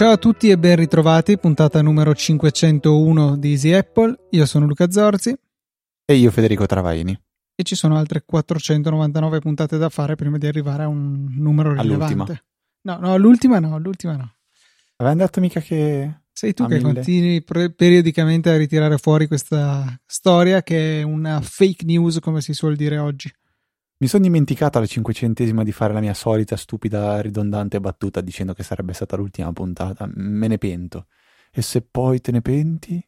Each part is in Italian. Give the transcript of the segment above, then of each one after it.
Ciao a tutti e ben ritrovati, puntata numero 501 di Easy Apple. Io sono Luca Zorzi. E io Federico Travaini. E ci sono altre 499 puntate da fare prima di arrivare a un numero rilevante. All'ultima. No, no, l'ultima no, l'ultima no. Avevamo detto mica che... Sei tu che mille. continui pre- periodicamente a ritirare fuori questa storia che è una fake news, come si suol dire oggi. Mi sono dimenticata alla cinquecentesima di fare la mia solita stupida ridondante battuta dicendo che sarebbe stata l'ultima puntata. Me ne pento. E se poi te ne penti?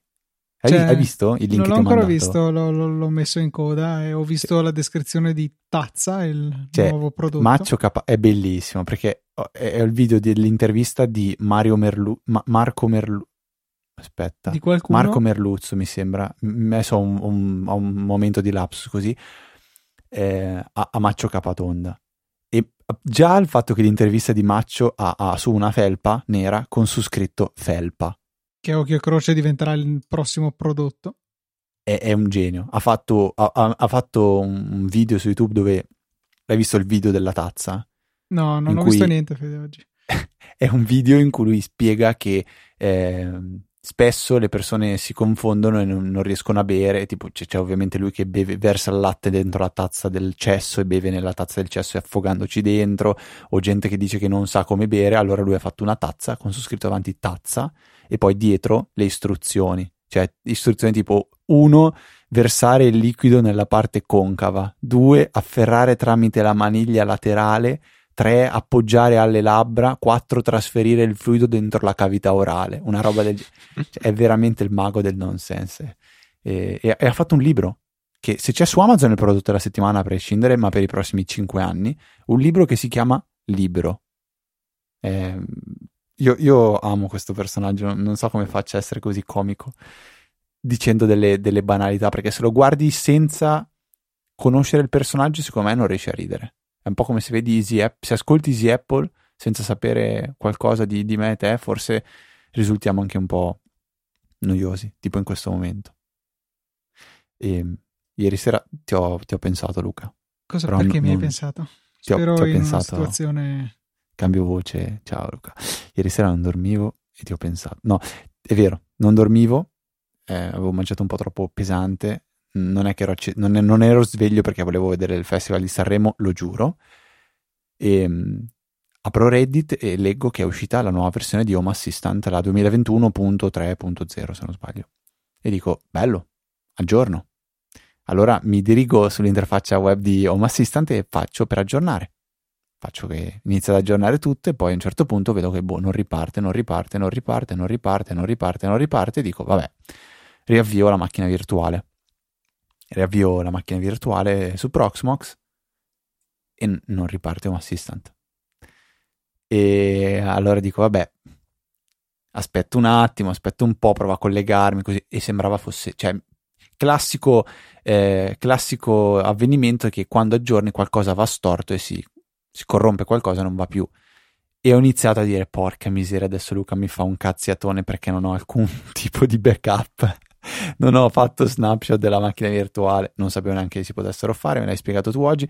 Hai, Cioè, hai visto il link non l'ho ancora mandato? visto, l'ho, l'ho- l'ho messo in coda e ho visto la descrizione di Tazza, il Cioè, nuovo prodotto. Maccio Capa- è bellissimo perché è il video dell'intervista di Mario Merlu... Ma- Marco Merlu... Aspetta. di qualcuno. Marco Merluzzo mi sembra, M- adesso ho un, un- un momento di lapsus così, eh, a, a Maccio Capatonda. E già il fatto che l'intervista di Maccio ha, ha su una felpa nera con su scritto felpa che occhio e croce diventerà il prossimo prodotto. è, è un genio. Ha fatto, ha- ha- fatto un video su YouTube dove l'hai visto il video della tazza? No, non ho cui- visto niente Fede oggi. È un video in cui lui spiega che eh, spesso le persone si confondono e non, non riescono a bere. Tipo, c'è, c'è ovviamente lui che beve, versa il latte dentro la tazza del cesso e beve nella tazza del cesso e affogandoci dentro, o gente che dice che non sa come bere. Allora lui ha fatto una tazza con su scritto avanti tazza e poi dietro le istruzioni. Cioè, istruzioni tipo 1. Versare il liquido nella parte concava. 2. Afferrare tramite la maniglia laterale. 3. Appoggiare alle labbra. 4. Trasferire il fluido dentro la cavità orale. Una roba del. Cioè, è veramente il mago del nonsense. E, e- e ha fatto un libro che se c'è su Amazon è prodotto della settimana a prescindere, ma per i prossimi 5 anni. Un libro che si chiama Libro. Ehm, io, io amo questo personaggio, non so come faccia a essere così comico dicendo delle, delle banalità, perché se lo guardi senza conoscere il personaggio, secondo me non riesci a ridere. È un po' come se vedi Easy App- se ascolti Easy Apple senza sapere qualcosa di, di me e te, forse risultiamo anche un po' noiosi, tipo in questo momento. E ieri sera ti ho, ti ho pensato, Luca. Cosa, Però perché non- mi hai pensato? Ti ho, Spero ti ho in una pensato. situazione... Cambio voce, ciao Luca. Ieri sera non dormivo e ti ho pensato. No, è vero, non dormivo, eh, avevo mangiato un po' troppo pesante. Non è che ero, non, è- non ero sveglio perché volevo vedere il Festival di Sanremo, lo giuro. E mh, apro Reddit e leggo che è uscita la nuova versione di Home Assistant, la 2021.3.0 se non sbaglio. E dico, bello, aggiorno. Allora mi dirigo sull'interfaccia web di Home Assistant e faccio per aggiornare faccio che inizia ad aggiornare tutto e poi a un certo punto vedo che boh, non riparte, non riparte, non riparte, non riparte, non riparte, non riparte e dico vabbè, riavvio la macchina virtuale. Riavvio la macchina virtuale su Proxmox e non riparte un assistant. E allora dico vabbè, aspetto un attimo, aspetto un po', provo a collegarmi così e sembrava fosse, cioè classico, eh, classico avvenimento che quando aggiorni qualcosa va storto e si si corrompe qualcosa non va più. E ho iniziato a dire: Porca miseria, adesso Luca mi fa un cazziatone perché non ho alcun tipo di backup. Non ho fatto snapshot della macchina virtuale, non sapevo neanche che si potessero fare, me l'hai spiegato tu oggi.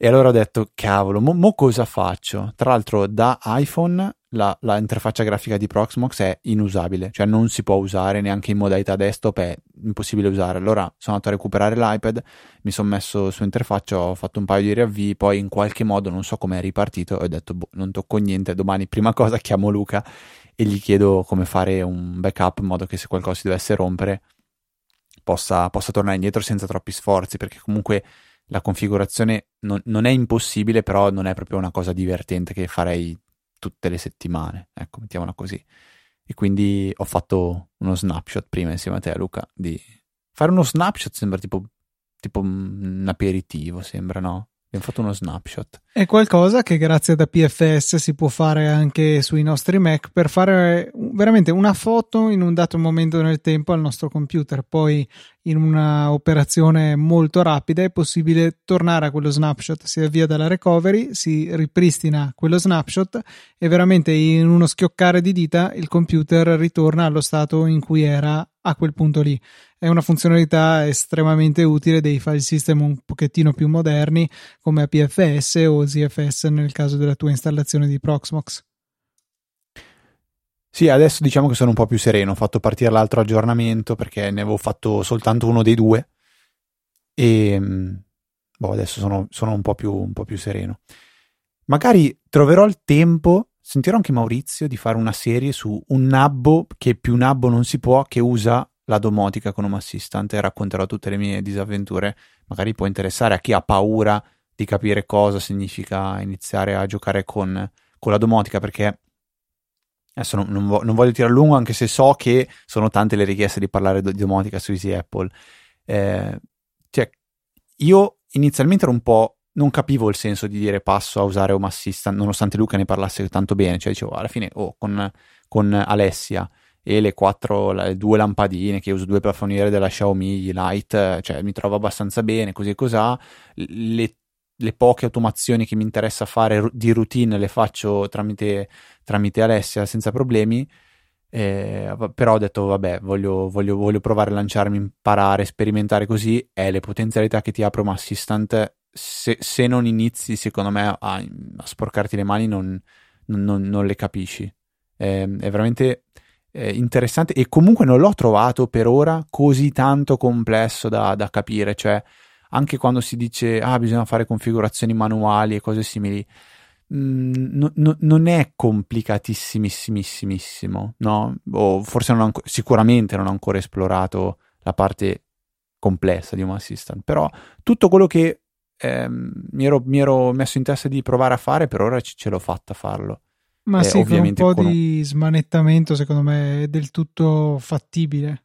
E allora ho detto: Cavolo, mo, mo cosa faccio? Tra l'altro, da iPhone la, la interfaccia grafica di Proxmox è inusabile, cioè non si può usare neanche in modalità desktop, è impossibile usare. Allora sono andato a recuperare l'iPad, mi sono messo su interfaccia, ho fatto un paio di riavvii, poi in qualche modo non so come è ripartito ho detto boh, non tocco niente, domani prima cosa chiamo Luca e gli chiedo come fare un backup in modo che se qualcosa si dovesse rompere possa, possa tornare indietro senza troppi sforzi, perché comunque la configurazione non, non è impossibile, però non è proprio una cosa divertente che farei tutte le settimane, ecco, mettiamola così. E quindi ho fatto uno snapshot prima insieme a te, Luca, di fare uno snapshot sembra tipo, tipo un aperitivo, sembra, no? Abbiamo fatto uno snapshot. È qualcosa che grazie ad APFS si può fare anche sui nostri Mac per fare veramente una foto in un dato momento nel tempo al nostro computer. Poi in una operazione molto rapida è possibile tornare a quello snapshot, si avvia dalla recovery, si ripristina quello snapshot e veramente in uno schioccare di dita il computer ritorna allo stato in cui era a quel punto lì. È una funzionalità estremamente utile dei file system un pochettino più moderni come APFS o ZFS nel caso della tua installazione di Proxmox. Sì, adesso diciamo che sono un po' più sereno. Ho fatto partire l'altro aggiornamento perché ne avevo fatto soltanto uno dei due. E mm, boh, adesso sono, sono un, po più, un po' più sereno. Magari troverò il tempo, sentirò anche Maurizio, di fare una serie su un nabbo che più nabbo non si può, che usa la domotica con Home Assistant e racconterò tutte le mie disavventure. Magari può interessare a chi ha paura capire cosa significa iniziare a giocare con, con la domotica perché Adesso non, non, vo- non voglio tirare a lungo, anche se so che sono tante le richieste di parlare di domotica su Easy Apple. Eh, cioè, io inizialmente ero un po'. Non capivo il senso di dire passo a usare Home Assistant, nonostante Luca ne parlasse tanto bene. Cioè, dicevo, alla fine, oh, con, con Alessia e le quattro, le due lampadine che uso, due plafoniere della Xiaomi Lite, cioè mi trovo abbastanza bene, così e cos'ha. Le le poche automazioni che mi interessa fare di routine le faccio tramite, tramite Alessia senza problemi. Eh, però ho detto vabbè voglio, voglio, voglio, provare a lanciarmi, imparare, sperimentare così e le potenzialità che ti apre un assistant se, se, non inizi secondo me a, a sporcarti le mani non, non, non le capisci eh, è veramente eh, interessante e comunque non l'ho trovato per ora così tanto complesso da, da capire cioè anche quando si dice ah bisogna fare configurazioni manuali e cose simili. Mm, no, no, non è complicatissimissimo no? O forse non anco, sicuramente non ho ancora esplorato la parte complessa di un assistant però tutto quello che ehm, mi, ero, mi, ero, messo in testa di provare a fare per ora ce l'ho fatta a farlo. Ma eh, sì, con un po' con di smanettamento secondo me è del tutto fattibile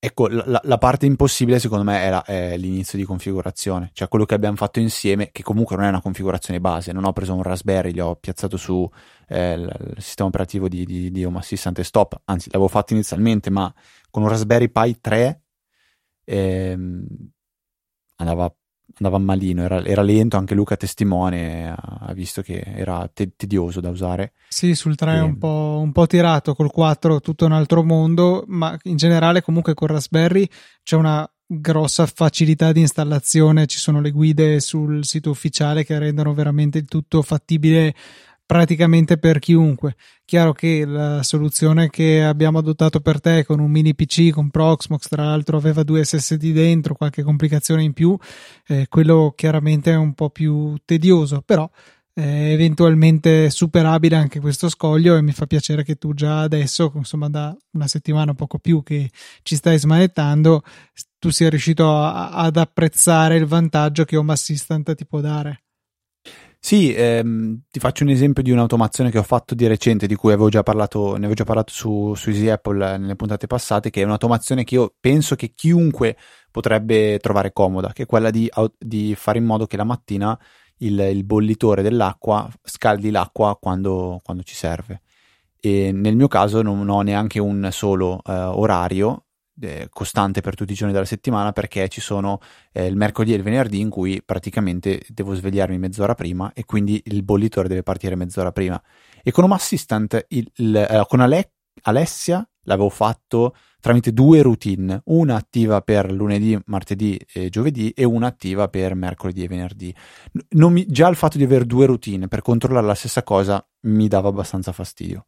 Ecco, la, la, parte impossibile secondo me era è l'inizio di configurazione, cioè quello che abbiamo fatto insieme, che comunque non è una configurazione base, non ho preso un Raspberry, gli ho piazzato su eh, il, sistema operativo di, di, di Home Assistant e Stop, anzi l'avevo fatto inizialmente, ma con un Raspberry Pi 3 ehm, andava andava malino, era, era, lento, anche Luca testimone, ha visto che era te- tedioso da usare. Sì, sul 3 è un po', un po' tirato, col 4 tutto un altro mondo, ma in generale comunque con Raspberry c'è una grossa facilità di installazione, ci sono le guide sul sito ufficiale che rendono veramente il tutto fattibile praticamente per chiunque. Chiaro che la soluzione che abbiamo adottato per te con un mini PC con Proxmox, tra l'altro aveva due SSD dentro, qualche complicazione in più, eh, quello chiaramente è un po' più tedioso, però è eventualmente superabile anche questo scoglio e mi fa piacere che tu già adesso, insomma da una settimana o poco più che ci stai smanettando, tu sia riuscito a, ad apprezzare il vantaggio che Home Assistant ti può dare. Sì, ehm, ti faccio un esempio di un'automazione che ho fatto di recente, di cui avevo già parlato, ne avevo già parlato su, su Easy Apple nelle puntate passate, che è un'automazione che io penso che chiunque potrebbe trovare comoda, che è quella di, di fare in modo che la mattina il, il bollitore dell'acqua scaldi l'acqua quando, quando, ci serve. E nel mio caso non ho neanche un solo eh, orario eh, costante per tutti i giorni della settimana perché ci sono eh, il mercoledì e il venerdì in cui praticamente devo svegliarmi mezz'ora prima e quindi il bollitore deve partire mezz'ora prima. E con Home Assistant, il, il, eh, con Ale- Alessia l'avevo fatto tramite due routine, una attiva per lunedì, martedì e giovedì e una attiva per mercoledì e venerdì. Mi, già il fatto di avere due routine per controllare la stessa cosa mi dava abbastanza fastidio.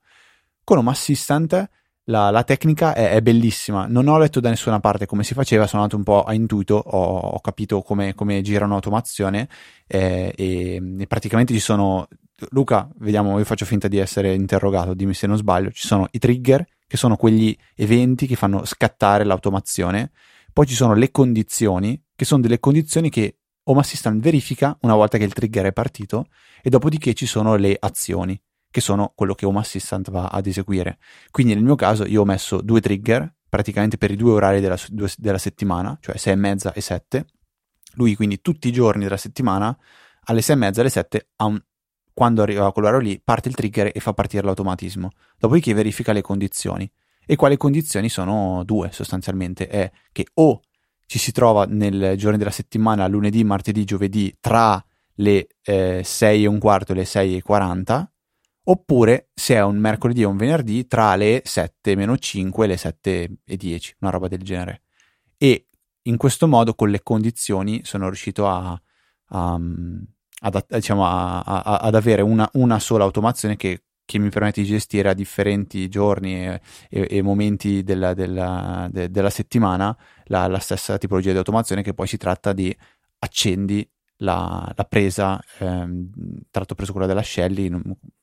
Con Home Assistant la, la tecnica è, è, bellissima. Non ho letto da nessuna parte come si faceva, sono andato un po' a intuito, ho, ho capito come, come gira un'automazione eh, e, e, praticamente ci sono. Luca, vediamo, io faccio finta di essere interrogato, dimmi se non sbaglio. Ci sono i trigger, che sono quegli eventi che fanno scattare l'automazione. Poi ci sono le condizioni, che sono delle condizioni che Home Assistant verifica una volta che il trigger è partito, e dopodiché ci sono le azioni che sono quello che Home Assistant va ad eseguire. Quindi nel mio caso io ho messo due trigger praticamente per i due orari della, della settimana, cioè 6 e mezza e 7. Lui quindi tutti i giorni della settimana alle 6 e mezza, alle 7, un, quando arriva quell'orario lì, parte il trigger e fa partire l'automatismo. Dopodiché verifica le condizioni. E quali condizioni sono due sostanzialmente? È che o ci si trova nei giorni della settimana, lunedì, martedì, giovedì, tra le eh, 6 e un quarto e le 6 e 40, oppure se è un mercoledì o un venerdì, tra le 7 meno 5 e le 7 e 10, una roba del genere. E in questo modo, con le condizioni, sono riuscito a, a, ad, diciamo, a, ad avere una, una, sola automazione che, che, mi permette di gestire a differenti giorni e, e, e momenti della, della, de, della settimana la, la, stessa tipologia di automazione che poi si tratta di accendi la, la presa, ehm, tratto preso quella della Shelly,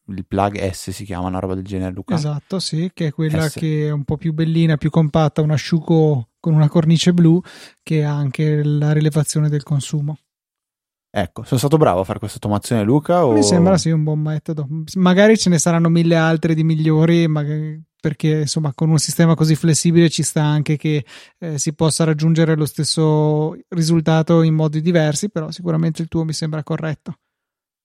il plug S si chiama, una roba del genere, Luca. Esatto, sì, che è quella S. che è un po' più bellina, più compatta, un asciugo con una cornice blu che ha anche la rilevazione del consumo. Ecco, sono stato bravo a fare questa automazione, Luca? O... Mi sembra sì un buon metodo. Magari ce ne saranno mille altre di migliori, magari perché insomma con un sistema così flessibile ci sta anche che eh, si possa raggiungere lo stesso risultato in modi diversi, però sicuramente il tuo mi sembra corretto.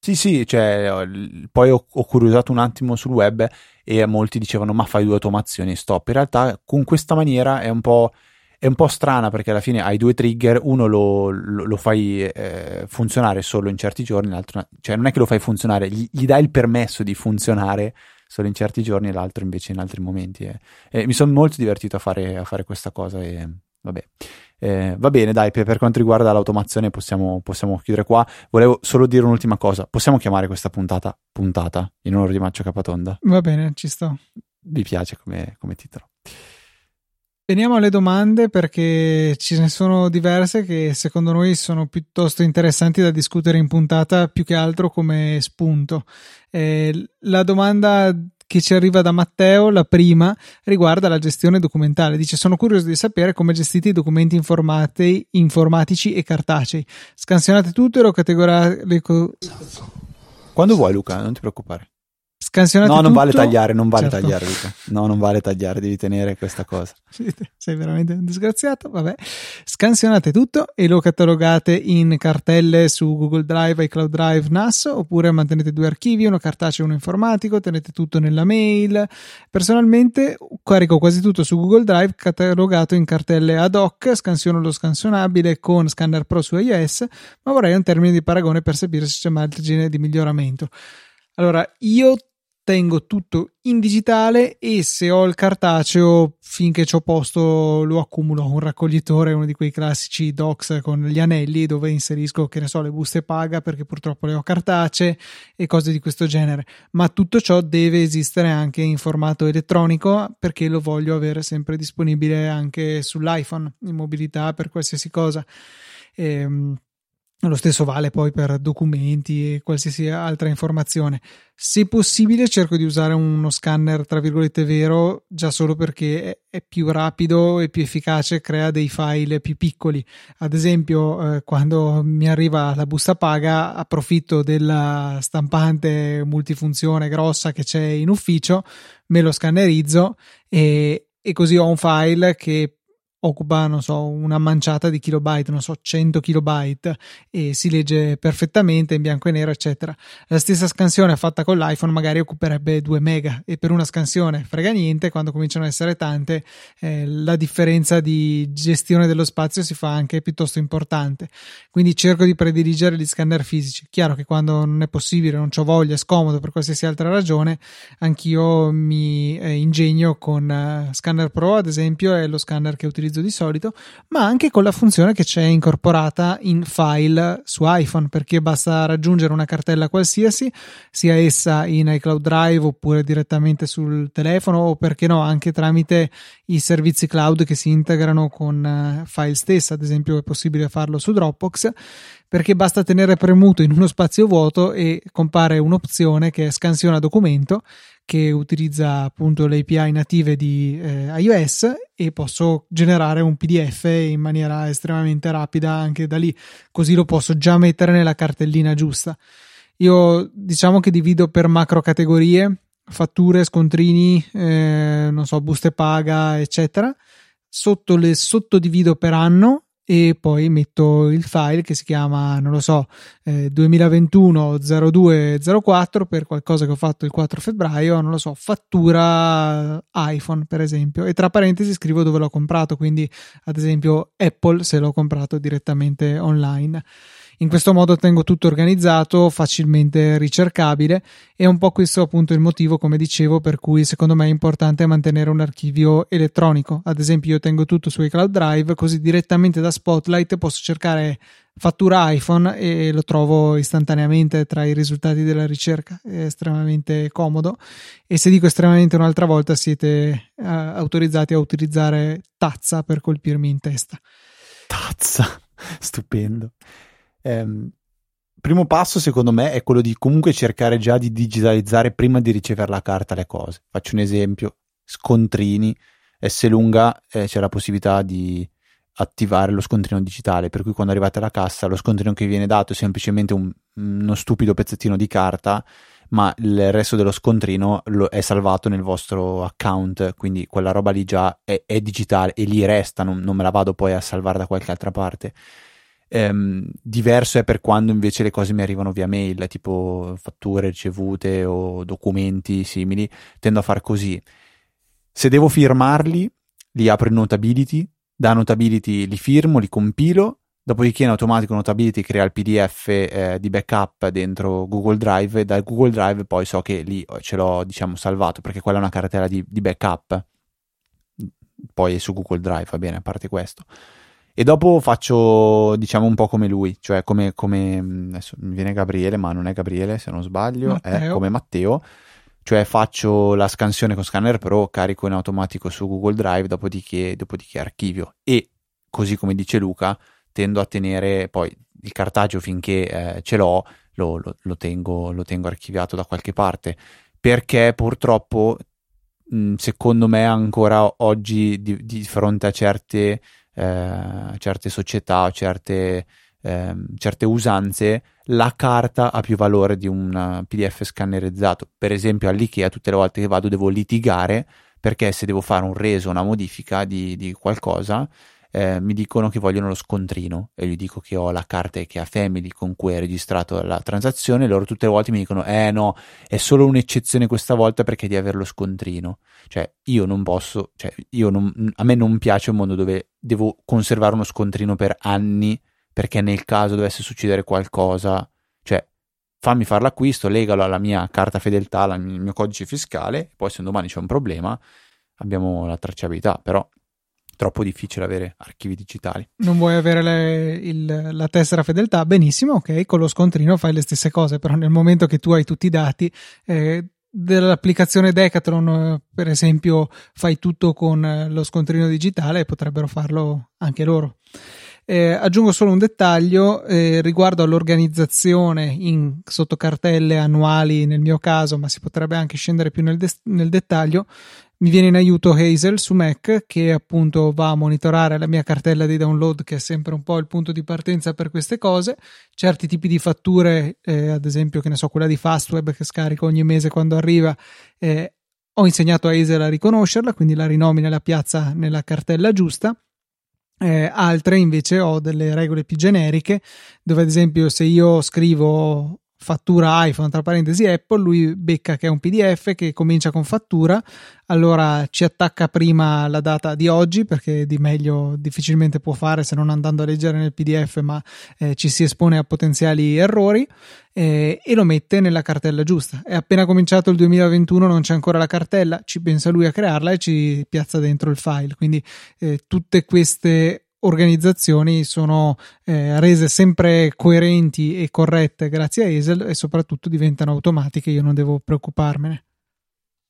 Sì, sì, cioè, poi ho, ho curiosato un attimo sul web e molti dicevano ma fai due automazioni, stop. In realtà con questa maniera è un po', è un po strana perché alla fine hai due trigger, uno lo, lo, lo fai eh, funzionare solo in certi giorni, l'altro, cioè non è che lo fai funzionare, gli, gli dai il permesso di funzionare solo in certi giorni e l'altro invece in altri momenti. E, e mi sono molto divertito a fare, a fare questa cosa e vabbè. Eh, va bene, dai, per, per, quanto riguarda l'automazione possiamo, possiamo, chiudere qua. Volevo solo dire un'ultima cosa. Possiamo chiamare questa puntata puntata in onore di Maccio Capatonda? Va bene, ci sto. Vi piace come, come titolo. Veniamo alle domande perché ce ne sono diverse che secondo noi sono piuttosto interessanti da discutere in puntata più che altro come spunto. Eh, la domanda che ci arriva da Matteo, la prima, riguarda la gestione documentale. Dice: Sono curioso di sapere come gestite i documenti informatici e cartacei. Scansionate tutto e lo categorate. Quando vuoi, Luca, non ti preoccupare. Scansionate no, non tutto. vale tagliare, non vale certo. tagliare, Luca. No, non vale tagliare, devi tenere questa cosa. Sei veramente un disgraziato, vabbè. Scansionate tutto e lo catalogate in cartelle su Google Drive, iCloud Drive, NAS, oppure mantenete due archivi, uno cartaceo e uno informatico, tenete tutto nella mail. Personalmente carico quasi tutto su Google Drive catalogato in cartelle ad hoc, scansiono lo scansionabile con Scanner Pro su iOS, ma vorrei un termine di paragone per sapere se c'è margine di miglioramento. Allora, io tengo tutto in digitale e se ho il cartaceo finché ho posto lo accumulo un raccoglitore uno di quei classici docs con gli anelli dove inserisco che ne so le buste paga perché purtroppo le ho cartacee e cose di questo genere. Ma tutto ciò deve esistere anche in formato elettronico perché lo voglio avere sempre disponibile anche sull'iPhone in mobilità per qualsiasi cosa. Ehm, lo stesso vale poi per documenti e qualsiasi altra informazione. Se possibile, cerco di usare uno scanner, tra virgolette, vero, già solo perché è più rapido e più efficace, crea dei file più piccoli. Ad esempio, eh, quando mi arriva la busta paga, approfitto della stampante multifunzione grossa che c'è in ufficio, me lo scannerizzo e, e così ho un file che occupa, non so, una manciata di kilobyte, non so, 100 kilobyte e si legge perfettamente in bianco e nero, eccetera. La stessa scansione fatta con l'iPhone magari occuperebbe 2 mega e per una scansione frega niente, quando cominciano ad essere tante eh, la differenza di gestione dello spazio si fa anche piuttosto importante. Quindi cerco di prediligere gli scanner fisici. Chiaro che quando non è possibile, non ho voglia, è scomodo per qualsiasi altra ragione, anch'io mi eh, ingegno con eh, Scanner Pro, ad esempio, è lo scanner che utilizzo utilizzo di solito, ma anche con la funzione che c'è incorporata in file su iPhone, perché basta raggiungere una cartella qualsiasi, sia essa in iCloud Drive oppure direttamente sul telefono o perché no, anche tramite i servizi cloud che si integrano con eh, file stessa, ad esempio è possibile farlo su Dropbox perché basta tenere premuto in uno spazio vuoto e compare un'opzione che è scansiona documento che utilizza appunto le API native di eh, iOS e posso generare un PDF in maniera estremamente rapida anche da lì, così lo posso già mettere nella cartellina giusta. Io diciamo che divido per macro categorie, fatture, scontrini, eh, non so, buste paga, eccetera. Sotto le sottodivido per anno e poi metto il file che si chiama, non lo so, eh, 2021-0204 per qualcosa che ho fatto il 4 febbraio, non lo so, fattura iPhone per esempio e tra parentesi scrivo dove l'ho comprato, quindi ad esempio Apple se l'ho comprato direttamente online. In questo modo tengo tutto organizzato, facilmente ricercabile e un po' questo appunto il motivo, come dicevo, per cui secondo me è importante mantenere un archivio elettronico. Ad esempio io tengo tutto su iCloud Drive, così direttamente da Spotlight posso cercare fattura iPhone e lo trovo istantaneamente tra i risultati della ricerca. È estremamente comodo. E se dico estremamente un'altra volta, siete uh, autorizzati a utilizzare Tazza per colpirmi in testa. Tazza, stupendo. Ehm, primo passo, secondo me, è quello di comunque cercare già di digitalizzare prima di ricevere la carta le cose. Faccio un esempio: scontrini. S lunga eh, c'è la possibilità di attivare lo scontrino digitale, per cui quando arrivate alla cassa lo scontrino che viene dato è semplicemente un, uno stupido pezzettino di carta, ma il resto dello scontrino è salvato nel vostro account, quindi quella roba lì già è, è digitale e lì resta, non, non me la vado poi a salvare da qualche altra parte. Ehm, diverso è per quando invece le cose mi arrivano via mail, tipo fatture ricevute o documenti simili, tendo a far così. Se devo firmarli, li apro in Notability, da Notability li firmo, li compilo, dopodiché in automatico Notability crea il PDF eh, di backup dentro Google Drive e da Google Drive poi so che lì ce l'ho diciamo salvato perché quella è una cartella di, di backup. Poi è su Google Drive, va bene, a parte questo. E dopo faccio, diciamo, un po' come lui, cioè come, come adesso mi viene Gabriele, ma non è Gabriele se non sbaglio, Matteo. è come Matteo, cioè faccio la scansione con Scanner Pro, carico in automatico su Google Drive, dopodiché, dopodiché archivio. E così come dice Luca, tendo a tenere poi il cartaggio finché eh, ce l'ho, lo, lo, lo, tengo, lo tengo archiviato da qualche parte, perché purtroppo, mh, secondo me, ancora oggi di, di fronte a certe eh, certe società o certe, eh, certe usanze, la carta ha più valore di un PDF scannerizzato. Per esempio, all'IKEA, tutte le volte che vado, devo litigare perché se devo fare un reso, una modifica di, di qualcosa, eh, mi dicono che vogliono lo scontrino e gli dico che ho la carta che ha Family con cui è registrato la transazione loro tutte le volte mi dicono eh no, è solo un'eccezione questa volta perché di avere lo scontrino. Cioè io non posso, cioè io non, a me non piace un mondo dove devo conservare uno scontrino per anni perché nel caso dovesse succedere qualcosa, cioè fammi fare l'acquisto, legalo alla mia carta fedeltà, al mio codice fiscale, poi se domani c'è un problema abbiamo la tracciabilità, però troppo difficile avere archivi digitali. Non vuoi avere le, il, la tessera fedeltà? Benissimo, ok, con lo scontrino fai le stesse cose, però nel momento che tu hai tutti i dati eh, dell'applicazione Decathlon, per esempio, fai tutto con lo scontrino digitale e potrebbero farlo anche loro. Eh, aggiungo solo un dettaglio eh, riguardo all'organizzazione in sottocartelle annuali nel mio caso, ma si potrebbe anche scendere più nel, de- nel dettaglio mi viene in aiuto Hazel su Mac che appunto va a monitorare la mia cartella di download che è sempre un po' il punto di partenza per queste cose. Certi tipi di fatture eh, ad esempio che ne so quella di Fastweb che scarico ogni mese quando arriva eh, ho insegnato a Hazel a riconoscerla quindi la rinomina la piazza nella cartella giusta. Eh, altre invece ho delle regole più generiche dove ad esempio se io scrivo fattura iPhone, tra parentesi Apple, lui becca che è un PDF che comincia con fattura, allora ci attacca prima la data di oggi perché di meglio difficilmente può fare se non andando a leggere nel PDF, ma eh, ci si espone a potenziali errori eh, e lo mette nella cartella giusta. È appena cominciato il 2021, non c'è ancora la cartella, ci pensa lui a crearla e ci piazza dentro il file. Quindi eh, tutte queste organizzazioni sono eh, rese sempre coerenti e corrette grazie a Hazel e soprattutto diventano automatiche, io non devo preoccuparmene.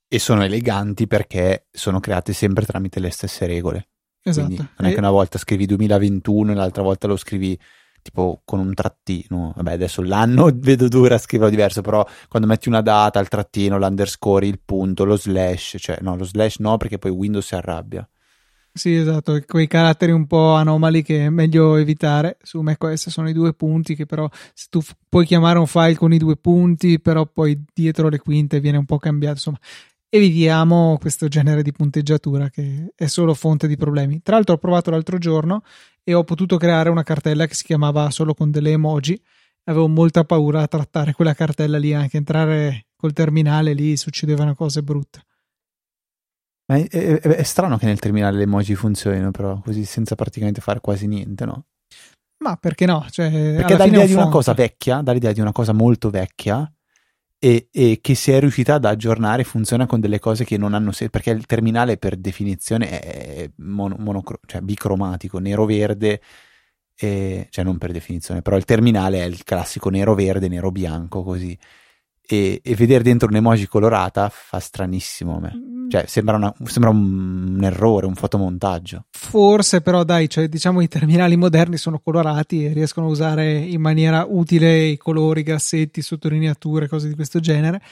E sono eleganti perché sono create sempre tramite le stesse regole. Esatto. Quindi non è che una volta scrivi 2021 e l'altra volta lo scrivi tipo con un trattino. Vabbè, adesso l'anno vedo dura scriverlo diverso, però quando metti una data, il trattino, l'underscore, il punto, lo slash, cioè no, lo slash no perché poi Windows si arrabbia. Sì, esatto, quei caratteri un po' anomali che è meglio evitare. Su macOS sono i due punti che però se tu f- puoi chiamare un file con i due punti, però poi dietro le quinte viene un po' cambiato. Insomma, evitiamo questo genere di punteggiatura che è solo fonte di problemi. Tra l'altro ho provato l'altro giorno e ho potuto creare una cartella che si chiamava solo con delle emoji. Avevo molta paura a trattare quella cartella lì, anche entrare col terminale lì succedevano cose brutte. Ma è, è, è strano che nel terminale le emoji funzionino, però così senza praticamente fare quasi niente, no? Ma perché no? Cioè, perché dà l'idea di una cosa vecchia, dà l'idea di una cosa molto vecchia e, e, che si è riuscita ad aggiornare funziona con delle cose che non hanno senso perché il terminale per definizione è mono, monocro- cioè bicromatico, nero-verde e, cioè non per definizione però il terminale è il classico nero-verde, nero-bianco così e, e vedere dentro un'emoji colorata fa stranissimo a me mm. Cioè sembra, una, sembra un, un, errore, un fotomontaggio. Forse però dai cioè, diciamo i terminali moderni sono colorati e riescono a usare in maniera utile i colori, grassetti, sottolineature cose di questo genere.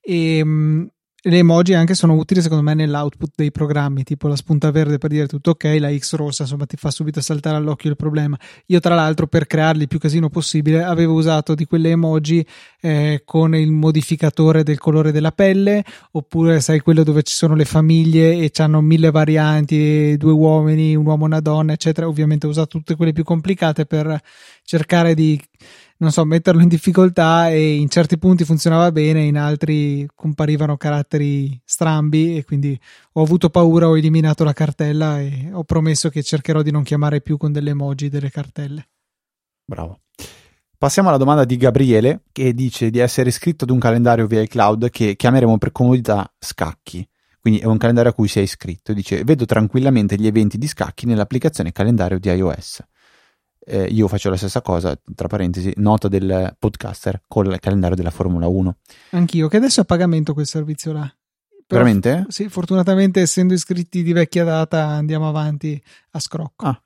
E mm, le emoji anche sono utili secondo me nell'output dei programmi, tipo la spunta verde per dire tutto ok, la X rossa insomma ti fa subito saltare all'occhio il problema. Io tra l'altro per crearli più casino possibile avevo usato di quelle emoji eh, con il modificatore del colore della pelle, oppure sai quello dove ci sono le famiglie e hanno mille varianti, due uomini, un uomo e una donna, eccetera. Ovviamente ho usato tutte quelle più complicate per cercare di non so, metterlo in difficoltà e in certi punti funzionava bene, in altri comparivano caratteri strambi e quindi ho avuto paura, ho eliminato la cartella e ho promesso che cercherò di non chiamare più con delle emoji delle cartelle. Bravo. Passiamo alla domanda di Gabriele che dice di essere iscritto ad un calendario via iCloud che chiameremo per comodità scacchi. Quindi è un calendario a cui sei iscritto. Dice: Vedo tranquillamente gli eventi di scacchi nell'applicazione calendario di iOS eh, io faccio la stessa cosa, tra parentesi, nota del podcaster con il calendario della Formula 1. Anch'io, che adesso è a pagamento quel servizio là. Però, Veramente? Sì, fortunatamente essendo iscritti di vecchia data andiamo avanti a scrocco. Ah,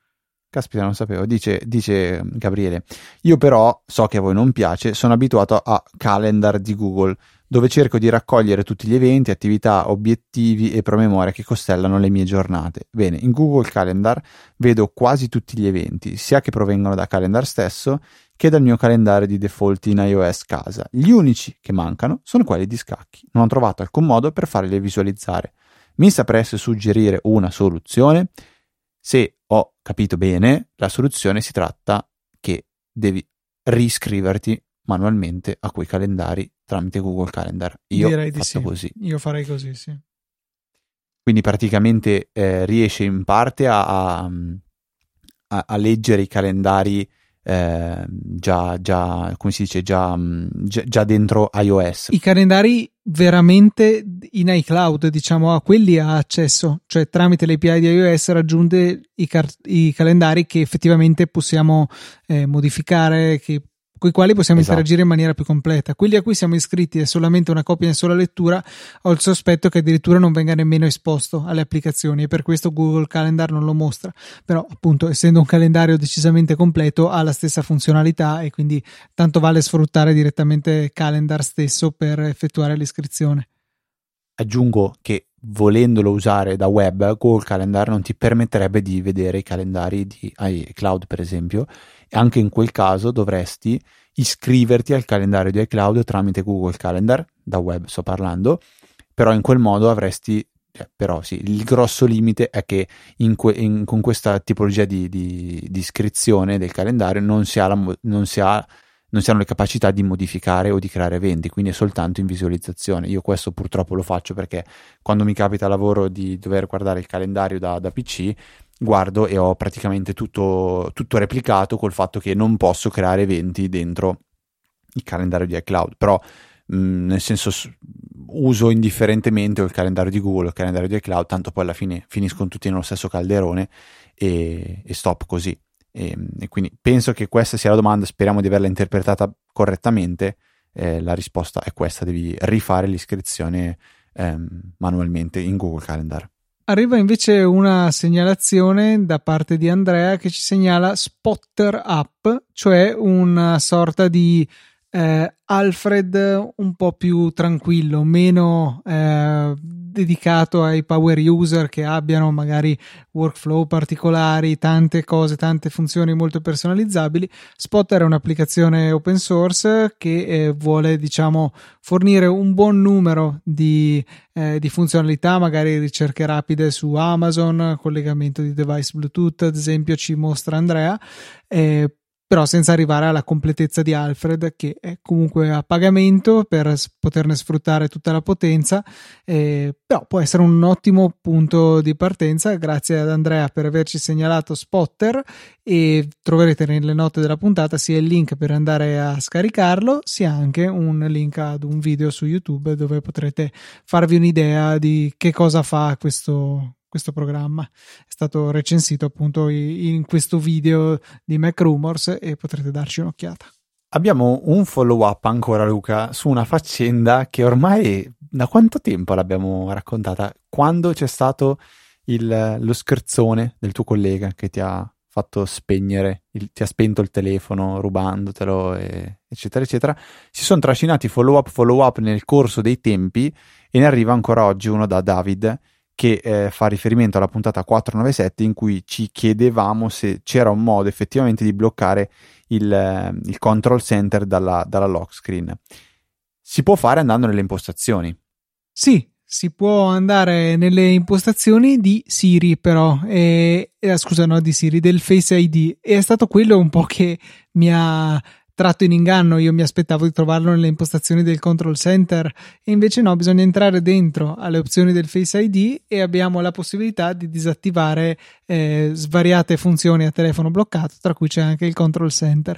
caspita, non sapevo. Dice, dice Gabriele, io però so che a voi non piace, sono abituato a calendar di Google dove cerco di raccogliere tutti gli eventi, attività, obiettivi e promemoria che costellano le mie giornate. Bene, in Google Calendar vedo quasi tutti gli eventi, sia che provengono da Calendar stesso che dal mio calendario di default in iOS casa. Gli unici che mancano sono quelli di scacchi. Non ho trovato alcun modo per farli visualizzare. Mi sapreste suggerire una soluzione? Se ho capito bene, la soluzione si tratta che devi riscriverti manualmente a quei calendari tramite Google Calendar. Io Direi ho sì. così. Io farei così, sì. Quindi praticamente eh, riesce in parte a, a, a, leggere i calendari eh, già, già, come si dice, già, già, già, dentro iOS. I calendari veramente in iCloud, diciamo, a quelli ha accesso, cioè tramite l'API di iOS raggiunge i, car- i calendari che effettivamente possiamo eh, modificare, che con i quali possiamo esatto. interagire in maniera più completa. Quelli a cui siamo iscritti è solamente una copia in sola lettura, ho il sospetto che addirittura non venga nemmeno esposto alle applicazioni e per questo Google Calendar non lo mostra. Però, appunto, essendo un calendario decisamente completo, ha la stessa funzionalità e quindi tanto vale sfruttare direttamente Calendar stesso per effettuare l'iscrizione. Aggiungo che volendolo usare da web, Google Calendar non ti permetterebbe di vedere i calendari di iCloud, per esempio, anche in quel caso dovresti iscriverti al calendario di iCloud tramite Google Calendar, da web sto parlando, però in quel modo avresti eh, però sì, il grosso limite è che in que- in, con questa tipologia di, di, di, iscrizione del calendario non si, la, non, si ha, non si, hanno le capacità di modificare o di creare eventi, quindi è soltanto in visualizzazione. Io questo purtroppo lo faccio perché quando mi capita lavoro di dover guardare il calendario da, da PC, guardo e ho praticamente tutto, tutto replicato col fatto che non posso creare eventi dentro il calendario di iCloud, però mh, nel senso uso indifferentemente il calendario di Google o il calendario di iCloud, tanto poi alla fine finiscono tutti nello stesso calderone e, e stop così. E, e, quindi penso che questa sia la domanda, speriamo di averla interpretata correttamente. Eh, la risposta è questa: devi rifare l'iscrizione ehm, manualmente in Google Calendar. Arriva invece una segnalazione da parte di Andrea che ci segnala Spotter App, cioè una sorta di eh, Alfred un po' più tranquillo, meno eh, dedicato ai power user che abbiano magari workflow particolari, tante cose, tante funzioni molto personalizzabili. Spotter è un'applicazione open source che eh, vuole, diciamo, fornire un buon numero di, eh, di, funzionalità, magari ricerche rapide su Amazon, collegamento di device Bluetooth, ad esempio, ci mostra Andrea. Eh, però senza arrivare alla completezza di Alfred che è comunque a pagamento per poterne sfruttare tutta la potenza eh, però può essere un ottimo punto di partenza. Grazie ad Andrea per averci segnalato Spotter e troverete nelle note della puntata sia il link per andare a scaricarlo sia anche un link ad un video su YouTube dove potrete farvi un'idea di che cosa fa questo, questo programma. È stato recensito appunto in questo video di Mac Rumors e potrete darci un'occhiata. Abbiamo un follow up ancora, Luca, su una faccenda che ormai da quanto tempo l'abbiamo raccontata? Quando c'è stato il, lo scherzone del tuo collega che ti ha fatto spegnere, il, ti ha spento il telefono rubandotelo, e, eccetera, eccetera. Si sono trascinati follow up, follow up nel corso dei tempi e ne arriva ancora oggi uno da David che eh, fa riferimento alla puntata 497 in cui ci chiedevamo se c'era un modo effettivamente di bloccare il, eh, il control center dalla, dalla lock screen. Si può fare andando nelle impostazioni. Sì, si può andare nelle impostazioni di Siri però eh, scusa no di Siri del Face ID e è stato quello un po' che mi ha tratto in inganno, io mi aspettavo di trovarlo nelle impostazioni del control center e invece no, bisogna entrare dentro alle opzioni del Face ID e abbiamo la possibilità di disattivare eh, svariate funzioni a telefono bloccato, tra cui c'è anche il control center.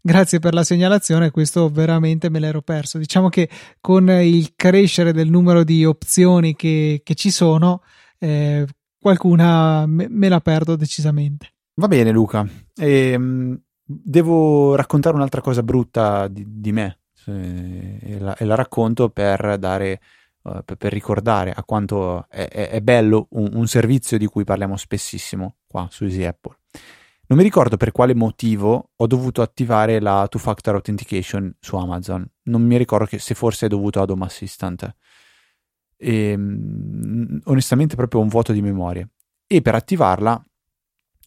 Grazie per la segnalazione, questo veramente me l'ero perso. Diciamo che con il crescere del numero di opzioni che, che ci sono, eh, qualcuna me, me, la perdo decisamente. Va bene Luca, ehm, devo raccontare un'altra cosa brutta di, di me e la, e la, racconto per dare uh, per, ricordare a quanto è, è, è bello un, un, servizio di cui parliamo spessissimo qua su Easy Apple. Non mi ricordo per quale motivo ho dovuto attivare la two factor authentication su Amazon. Non mi ricordo se forse è dovuto ad Home Assistant. E, um, onestamente proprio un vuoto di memoria. E per attivarla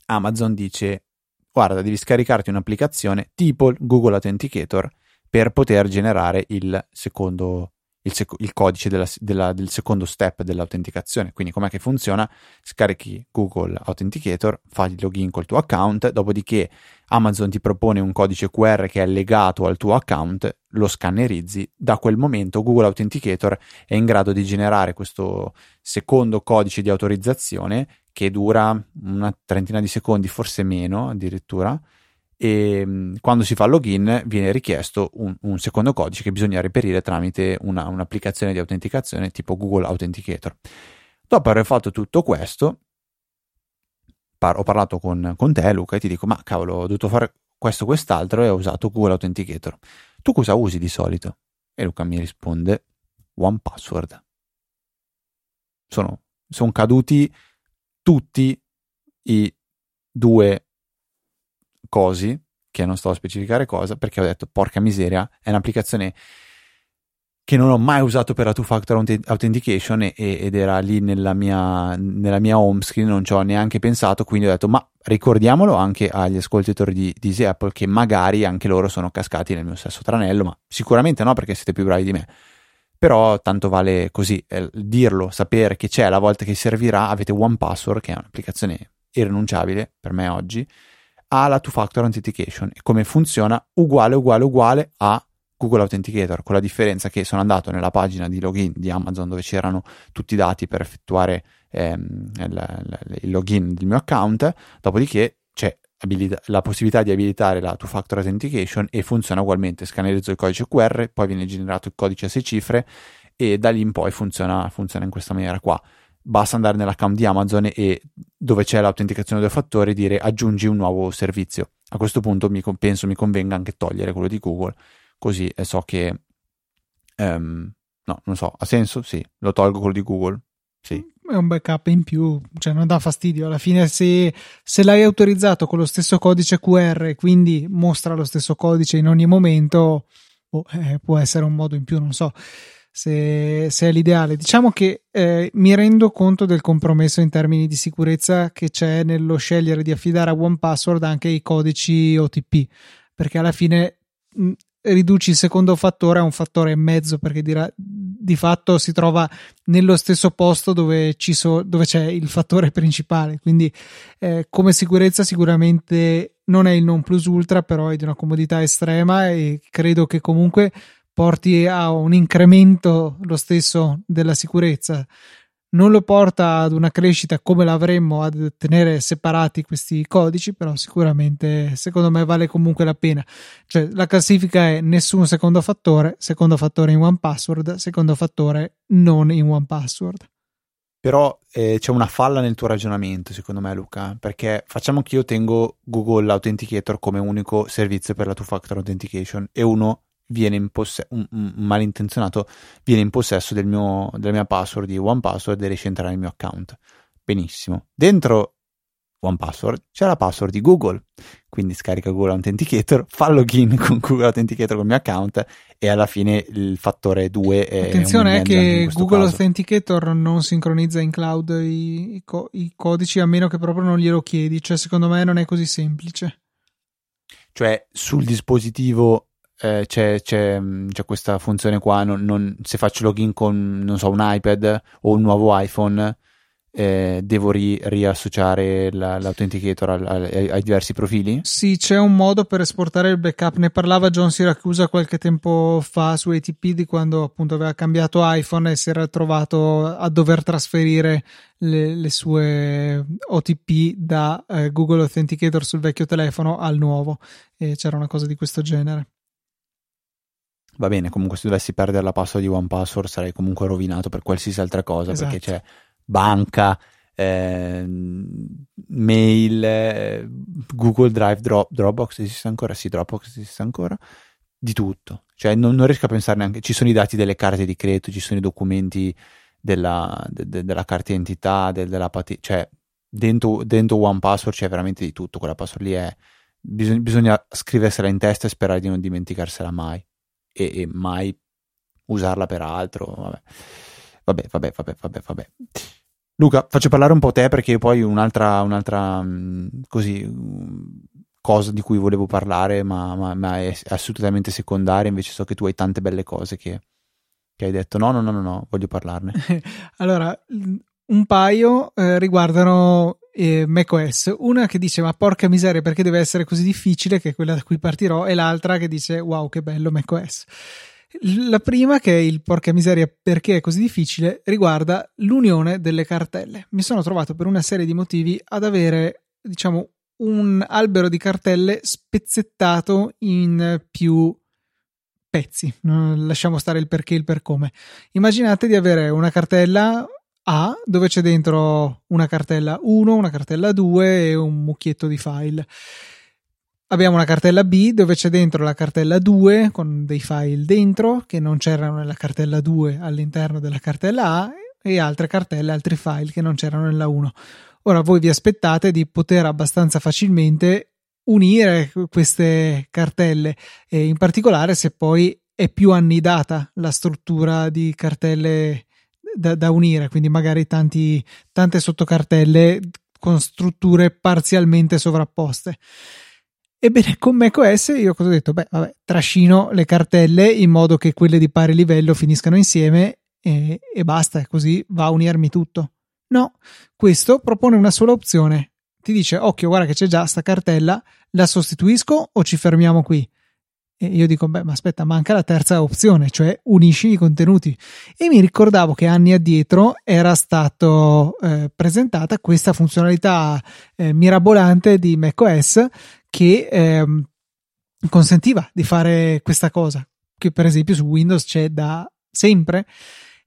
Amazon dice guarda, devi scaricarti un'applicazione tipo Google Authenticator per poter generare il secondo il, sec- il codice della, della, del secondo step dell'autenticazione. Quindi, com'è che funziona? Scarichi Google Authenticator, fai il login col tuo account, dopodiché Amazon ti propone un codice QR che è legato al tuo account, lo scannerizzi. Da quel momento, Google Authenticator è in grado di generare questo secondo codice di autorizzazione che dura una trentina di secondi, forse meno addirittura. E mm, quando si fa login viene richiesto un, un secondo codice che bisogna reperire tramite una, un'applicazione di autenticazione tipo Google Authenticator. Dopo aver fatto tutto questo, par- ho parlato con, con te, Luca, e ti dico: Ma cavolo, ho dovuto fare questo, quest'altro e ho usato Google Authenticator. Tu cosa usi di solito? E Luca mi risponde: One Password. Sono, sono caduti tutti i due cosi, che non sto a specificare cosa, perché ho detto porca miseria, è un'applicazione che non ho mai usato per la two-factor authentication e, ed era lì nella mia, nella mia home screen, non ci ho neanche pensato, quindi ho detto ma ricordiamolo anche agli ascoltatori di, di Apple che magari anche loro sono cascati nel mio stesso tranello, ma sicuramente no perché siete più bravi di me però tanto vale così eh, dirlo, sapere che c'è la volta che servirà, avete One Password che è un'applicazione irrinunciabile per me oggi, ha la two factor authentication. E come funziona? Uguale uguale uguale a Google Authenticator, con la differenza che sono andato nella pagina di login di Amazon dove c'erano tutti i dati per effettuare ehm, il, il login del mio account, dopodiché abilita- la possibilità di abilitare la two-factor authentication e funziona ugualmente. Scannerizzo il codice QR, poi viene generato il codice a 6 cifre e da lì in poi funziona, funziona in questa maniera qua. Basta andare nell'account di Amazon e dove c'è l'autenticazione due fattori dire aggiungi un nuovo servizio. A questo punto mi, penso mi convenga anche togliere quello di Google, così so che... Um, no, non so, ha senso? Sì, lo tolgo quello di Google. Sì è un backup in più, cioè non dà fastidio. Alla fine, se, se l'hai autorizzato con lo stesso codice QR quindi mostra lo stesso codice in ogni momento, oh, eh, può essere un modo in più, non so. se, se è l'ideale. Diciamo che eh, mi rendo conto del compromesso in termini di sicurezza che c'è nello scegliere di affidare a OnePassword anche i codici OTP, perché alla fine mh, riduci il secondo fattore a un fattore e mezzo, perché dirà, di fatto si trova nello stesso posto dove, so, dove c'è il fattore principale. Quindi, eh, come sicurezza, sicuramente non è il non plus ultra, però è di una comodità estrema e credo che comunque porti a un incremento lo stesso della sicurezza. Non lo porta ad una crescita come l'avremmo a tenere separati questi codici, però sicuramente secondo me vale comunque la pena. Cioè, la classifica è nessun secondo fattore, secondo fattore in one password, secondo fattore non in one password. Però eh, c'è una falla nel tuo ragionamento, secondo me, Luca, perché facciamo che io tengo Google Authenticator come unico servizio per la two factor authentication e uno viene in possesso, un, un, malintenzionato viene in possesso del mio, della mia password di OnePassword e riesce a entrare nel mio account. Benissimo. Dentro OnePassword c'è la password di Google, quindi scarica Google Authenticator, fa login con Google Authenticator con il mio account e alla fine il fattore 2 è Attenzione è che Google caso. Authenticator non sincronizza in cloud i, i, co- i codici a meno che proprio non glielo chiedi, cioè secondo me non è così semplice. Cioè sul dispositivo eh, c'è, c'è, c'è, questa funzione qua, non, non, se faccio login con, so, un iPad o un nuovo iPhone, eh, devo ri, riassociare la, l'authenticator al, al, ai, diversi profili? Sì, c'è un modo per esportare il backup. Ne parlava John Siracusa qualche tempo fa su ATP di quando appunto aveva cambiato iPhone e si era trovato a dover trasferire le, le sue OTP da eh, Google Authenticator sul vecchio telefono al nuovo. E c'era una cosa di questo genere va bene, comunque se dovessi perdere la password di OnePassword sarei comunque rovinato per qualsiasi altra cosa, esatto. perché c'è banca, eh, mail, eh, Google Drive, Drop, Dropbox esiste ancora? Sì, Dropbox esiste ancora, di tutto. Cioè non, non, riesco a pensare neanche, ci sono i dati delle carte di credito, ci sono i documenti della, de, de, della carta identità, de, della patente, cioè dentro, dentro OnePassword c'è veramente di tutto, quella password lì è... Bisogna, bisogna scriversela in testa e sperare di non dimenticarsela mai e, e mai usarla per altro. Vabbè. vabbè, vabbè, vabbè, vabbè, vabbè. Luca, faccio parlare un po' te perché poi un'altra, un'altra così, cosa di cui volevo parlare, ma, ma, ma, è assolutamente secondaria. Invece so che tu hai tante belle cose che, che hai detto. No, no, no, no, no, voglio parlarne. allora, un paio eh, riguardano eh, macOS. Una che dice: Ma porca miseria, perché deve essere così difficile? Che è quella da cui partirò, e l'altra che dice: Wow, che bello macOS. La prima, che è il porca miseria perché è così difficile, riguarda l'unione delle cartelle. Mi sono trovato per una serie di motivi ad avere, diciamo, un albero di cartelle spezzettato in più pezzi. lasciamo stare il perché e il per come. Immaginate di avere una cartella a dove c'è dentro una cartella 1, una cartella 2 e un mucchietto di file. Abbiamo una cartella B dove c'è dentro la cartella 2 con dei file dentro che non c'erano nella cartella 2 all'interno della cartella A e altre cartelle, altri file che non c'erano nella 1. Ora voi vi aspettate di poter abbastanza facilmente unire queste cartelle in particolare se poi è più annidata la struttura di cartelle da, da unire, quindi magari tanti, tante sottocartelle con strutture parzialmente sovrapposte. Ebbene, con macOS io cosa ho detto? Beh, vabbè, trascino le cartelle in modo che quelle di pari livello finiscano insieme e, e basta, così va a unirmi tutto. No, questo propone una sola opzione. Ti dice, occhio, guarda che c'è già sta cartella, la sostituisco o ci fermiamo qui? E io dico, beh, ma aspetta, manca la terza opzione, cioè unisci i contenuti. E mi ricordavo che anni addietro era stata eh, presentata questa funzionalità eh, mirabolante di macOS che eh, consentiva di fare questa cosa, che per esempio su Windows c'è da sempre,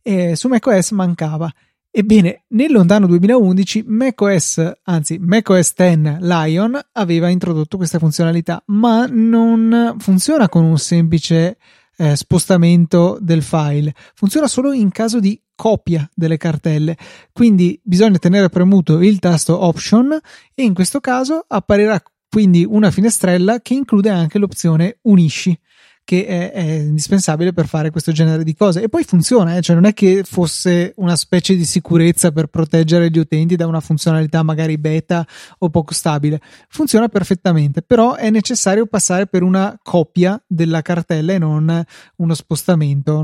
e su macOS mancava. Ebbene, nel lontano 2011 macOS, anzi macOS 10 Lion aveva introdotto questa funzionalità, ma non funziona con un semplice eh, spostamento del file, funziona solo in caso di copia delle cartelle. Quindi bisogna tenere premuto il tasto Option e in questo caso apparirà quindi una finestrella che include anche l'opzione Unisci che è, è, indispensabile per fare questo genere di cose. E poi funziona, eh? cioè non è che fosse una specie di sicurezza per proteggere gli utenti da una funzionalità magari beta o poco stabile. Funziona perfettamente, però è necessario passare per una copia della cartella e non uno spostamento.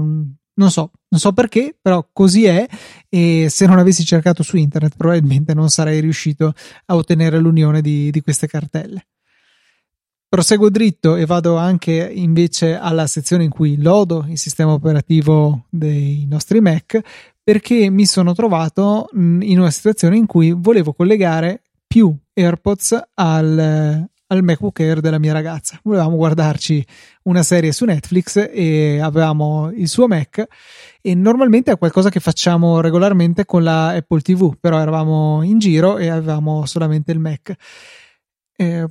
Non so, non so perché, però così è e se non avessi cercato su internet probabilmente non sarei riuscito a ottenere l'unione di, di queste cartelle. Proseguo dritto e vado anche invece alla sezione in cui lodo il sistema operativo dei nostri Mac perché mi sono trovato in una situazione in cui volevo collegare più AirPods al, al MacBook Air della mia ragazza. Volevamo guardarci una serie su Netflix e avevamo il suo Mac e normalmente è qualcosa che facciamo regolarmente con la Apple TV, però eravamo in giro e avevamo solamente il Mac. Eh,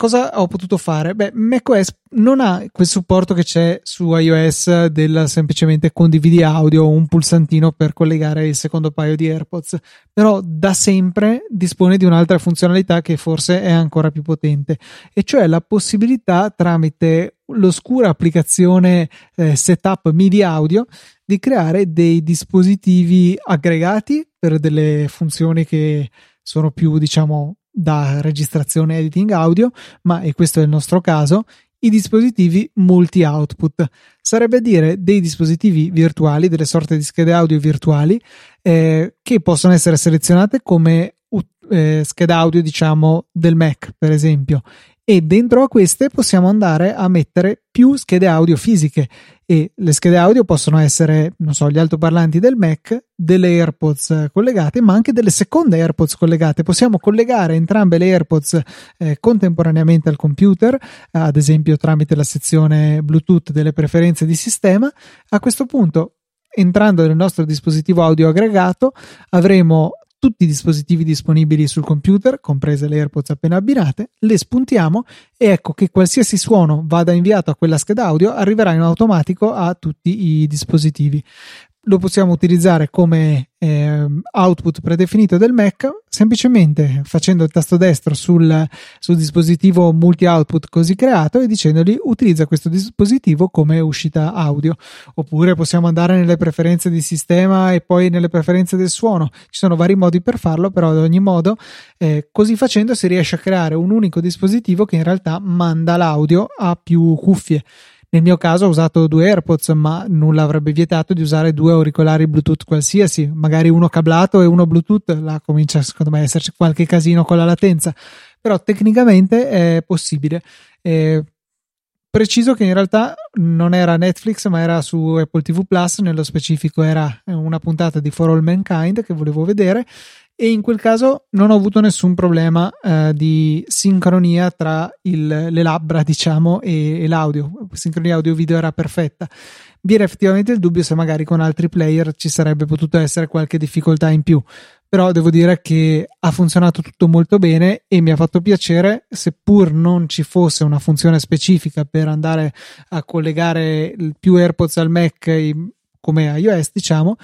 cosa ho potuto fare? Beh, macOS non ha quel supporto che c'è su iOS del semplicemente condividi audio o un pulsantino per collegare il secondo paio di AirPods, però da sempre dispone di un'altra funzionalità che forse è ancora più potente, e cioè la possibilità tramite l'oscura applicazione eh, setup MIDI audio di creare dei dispositivi aggregati per delle funzioni che sono più, diciamo, da registrazione editing audio, ma e questo è il nostro caso, i dispositivi multi-output, sarebbe a dire dei dispositivi virtuali, delle sorte di schede audio virtuali eh, che possono essere selezionate come eh, scheda audio, diciamo, del Mac, per esempio, e dentro a queste possiamo andare a mettere più schede audio fisiche e le schede audio possono essere, non so, gli altoparlanti del Mac, delle AirPods collegate, ma anche delle seconde AirPods collegate. Possiamo collegare entrambe le AirPods eh, contemporaneamente al computer, ad esempio tramite la sezione Bluetooth delle preferenze di sistema. A questo punto entrando nel nostro dispositivo audio aggregato avremo tutti i dispositivi disponibili sul computer, comprese le AirPods appena abbinate, le spuntiamo e ecco che qualsiasi suono vada inviato a quella scheda audio arriverà in automatico a tutti i dispositivi lo possiamo utilizzare come eh, output predefinito del Mac semplicemente facendo il tasto destro sul, sul dispositivo multi output così creato e dicendogli utilizza questo dispositivo come uscita audio. Oppure possiamo andare nelle preferenze di sistema e poi nelle preferenze del suono. Ci sono vari modi per farlo però ad ogni modo eh, così facendo si riesce a creare un unico dispositivo che in realtà manda l'audio a più cuffie nel mio caso ho usato due AirPods, ma nulla avrebbe vietato di usare due auricolari Bluetooth qualsiasi, magari uno cablato e uno Bluetooth. Là comincia secondo me a esserci qualche casino con la latenza, però tecnicamente è possibile. Eh, preciso che in realtà non era Netflix ma era su Apple TV Plus nello specifico era una puntata di For All Mankind che volevo vedere e in quel caso non ho avuto nessun problema eh, di sincronia tra il, le labbra, diciamo, e, e l'audio. La sincronia audio-video era perfetta. Vi era effettivamente il dubbio se magari con altri player ci sarebbe potuto essere qualche difficoltà in più. Però devo dire che ha funzionato tutto molto bene e mi ha fatto piacere, seppur non ci fosse una funzione specifica per andare a collegare più AirPods al Mac come iOS, diciamo,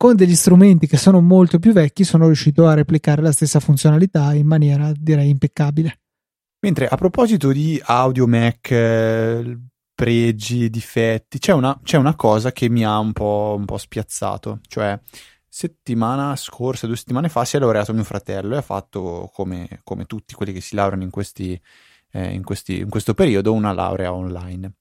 con degli strumenti che sono molto più vecchi sono riuscito a replicare la stessa funzionalità in maniera direi impeccabile. Mentre a proposito di audio Mac, eh, pregi, difetti, c'è una, c'è una, cosa che mi ha un po', un po' spiazzato, cioè settimana scorsa, due settimane fa, si è laureato mio fratello e ha fatto come, come tutti quelli che si laureano in, questi, eh, in, questi, in questo periodo una laurea online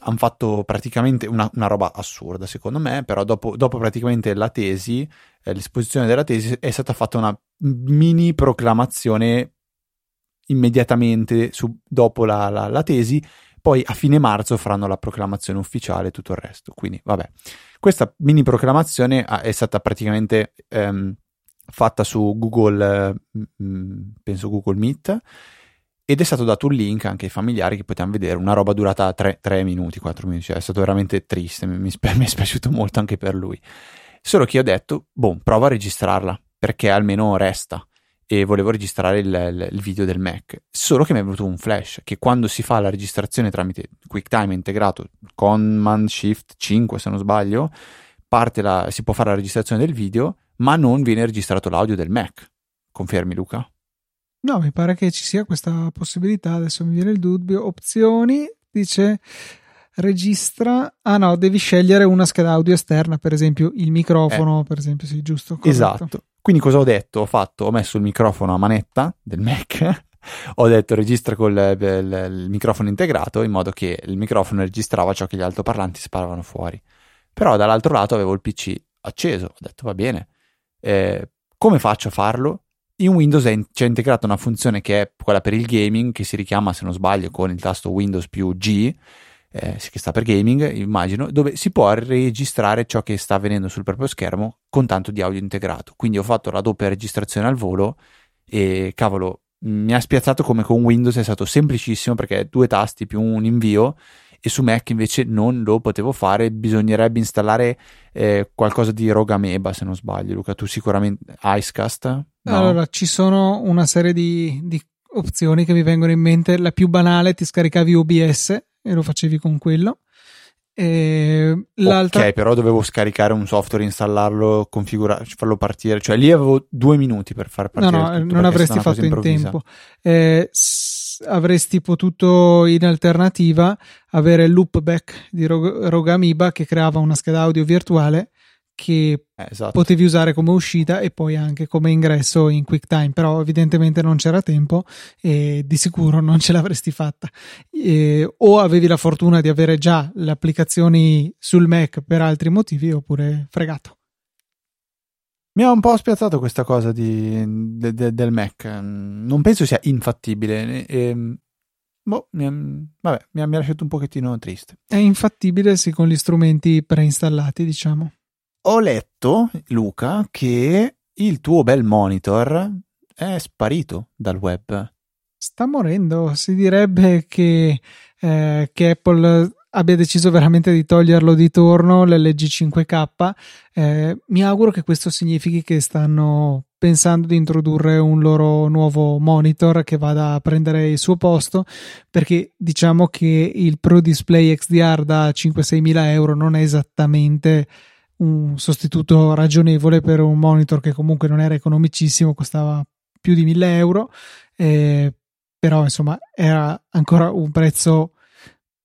hanno fatto praticamente una, una, roba assurda secondo me, però dopo, dopo praticamente la tesi, eh, l'esposizione della tesi è stata fatta una mini proclamazione immediatamente su, dopo la, la, la, tesi, poi a fine marzo faranno la proclamazione ufficiale e tutto il resto. Quindi vabbè, questa mini proclamazione è stata praticamente ehm, fatta su Google, eh, penso Google Meet ed è stato dato un link anche ai familiari che potevano vedere una roba durata 3, 3 minuti, 4 minuti, cioè è stato veramente triste, mi, mi, è spiaciuto molto anche per lui. Solo che ho detto, boh, prova a registrarla, perché almeno resta, e volevo registrare il, il, il, video del Mac, solo che mi è venuto un flash, che quando si fa la registrazione tramite QuickTime integrato, Command Shift 5 se non sbaglio, parte la, si può fare la registrazione del video, ma non viene registrato l'audio del Mac. Confermi Luca? No, mi pare che ci sia questa possibilità. Adesso mi viene il dubbio. Opzioni, dice registra. Ah no, devi scegliere una scheda audio esterna, per esempio il microfono, eh. per esempio, sì, giusto. Corretto. Esatto. Quindi cosa ho detto? Ho fatto, ho messo il microfono a manetta del Mac. ho detto registra con il, il, il, microfono integrato in modo che il microfono registrava ciò che gli altoparlanti sparavano fuori. Però dall'altro lato avevo il PC acceso, ho detto va bene. Eh, come faccio a farlo? In Windows è c'è integrata una funzione che è quella per il gaming, che si richiama, se non sbaglio, con il tasto Windows più G, eh, che sta per gaming, immagino, dove si può registrare ciò che sta avvenendo sul proprio schermo con tanto di audio integrato. Quindi ho fatto la doppia registrazione al volo e cavolo, mi ha spiazzato come con Windows è stato semplicissimo perché due tasti più un invio e su Mac invece non lo potevo fare, bisognerebbe installare eh, qualcosa di Rogue Ameba se non sbaglio. Luca, tu sicuramente Icecast? No? Allora, ci sono una serie di, di opzioni che mi vengono in mente. La più banale, ti scaricavi OBS e lo facevi con quello. E l'altra... Ok, però dovevo scaricare un software, installarlo, configurare, farlo partire. Cioè lì avevo due minuti per far partire. No, no, non avresti fatto in tempo. Eh, s- avresti potuto in alternativa avere il loopback di Rog- Rogamiba che creava una scheda audio virtuale che eh, esatto. potevi usare come uscita e poi anche come ingresso in QuickTime, però evidentemente non c'era tempo e di sicuro non ce l'avresti fatta. E, o avevi la fortuna di avere già le applicazioni sul Mac per altri motivi oppure fregato. Mi ha un po' spiazzato questa cosa di, de, de, del Mac, non penso sia infattibile. E, boh, mi ha, vabbè, mi ha, mi ha lasciato un pochettino triste. È infattibile sì con gli strumenti preinstallati, diciamo ho letto, Luca, che il tuo bel monitor è sparito dal web. Sta morendo. Si direbbe che, eh, che Apple abbia deciso veramente di toglierlo di torno l'LG 5K. Eh, mi auguro che questo significhi che stanno pensando di introdurre un loro nuovo monitor che vada a prendere il suo posto perché diciamo che il Pro Display XDR da 5-6 mila euro non è esattamente un sostituto ragionevole per un monitor che comunque non era economicissimo, costava più di 1000 euro, eh, però insomma era ancora un prezzo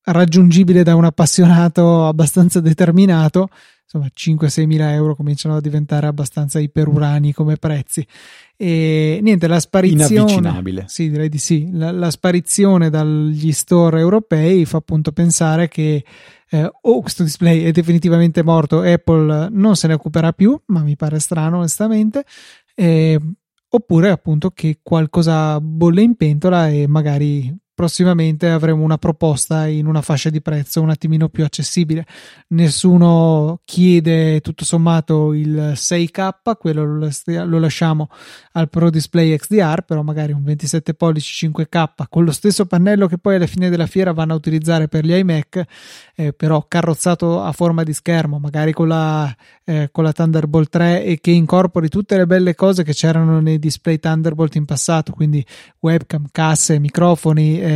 raggiungibile da un appassionato abbastanza determinato. Insomma, 5-6 mila euro cominciano a diventare abbastanza iperurani come prezzi. E niente, la sparizione. Inavvicinabile. Sì, direi di sì. La, la sparizione dagli store europei fa appunto pensare che eh, o questo display è definitivamente morto, Apple non se ne occuperà più, ma mi pare strano onestamente, eh, oppure appunto che qualcosa bolle in pentola e magari prossimamente avremo una proposta in una fascia di prezzo un attimino più accessibile. Nessuno chiede tutto sommato il 6K, quello lo lasciamo al Pro Display XDR, però magari un 27 pollici 5K con lo stesso pannello che poi alla fine della fiera vanno a utilizzare per gli iMac, eh, però carrozzato a forma di schermo, magari con la, eh, con la Thunderbolt 3 e che incorpori tutte le belle cose che c'erano nei display Thunderbolt in passato, quindi webcam, casse, microfoni, eh,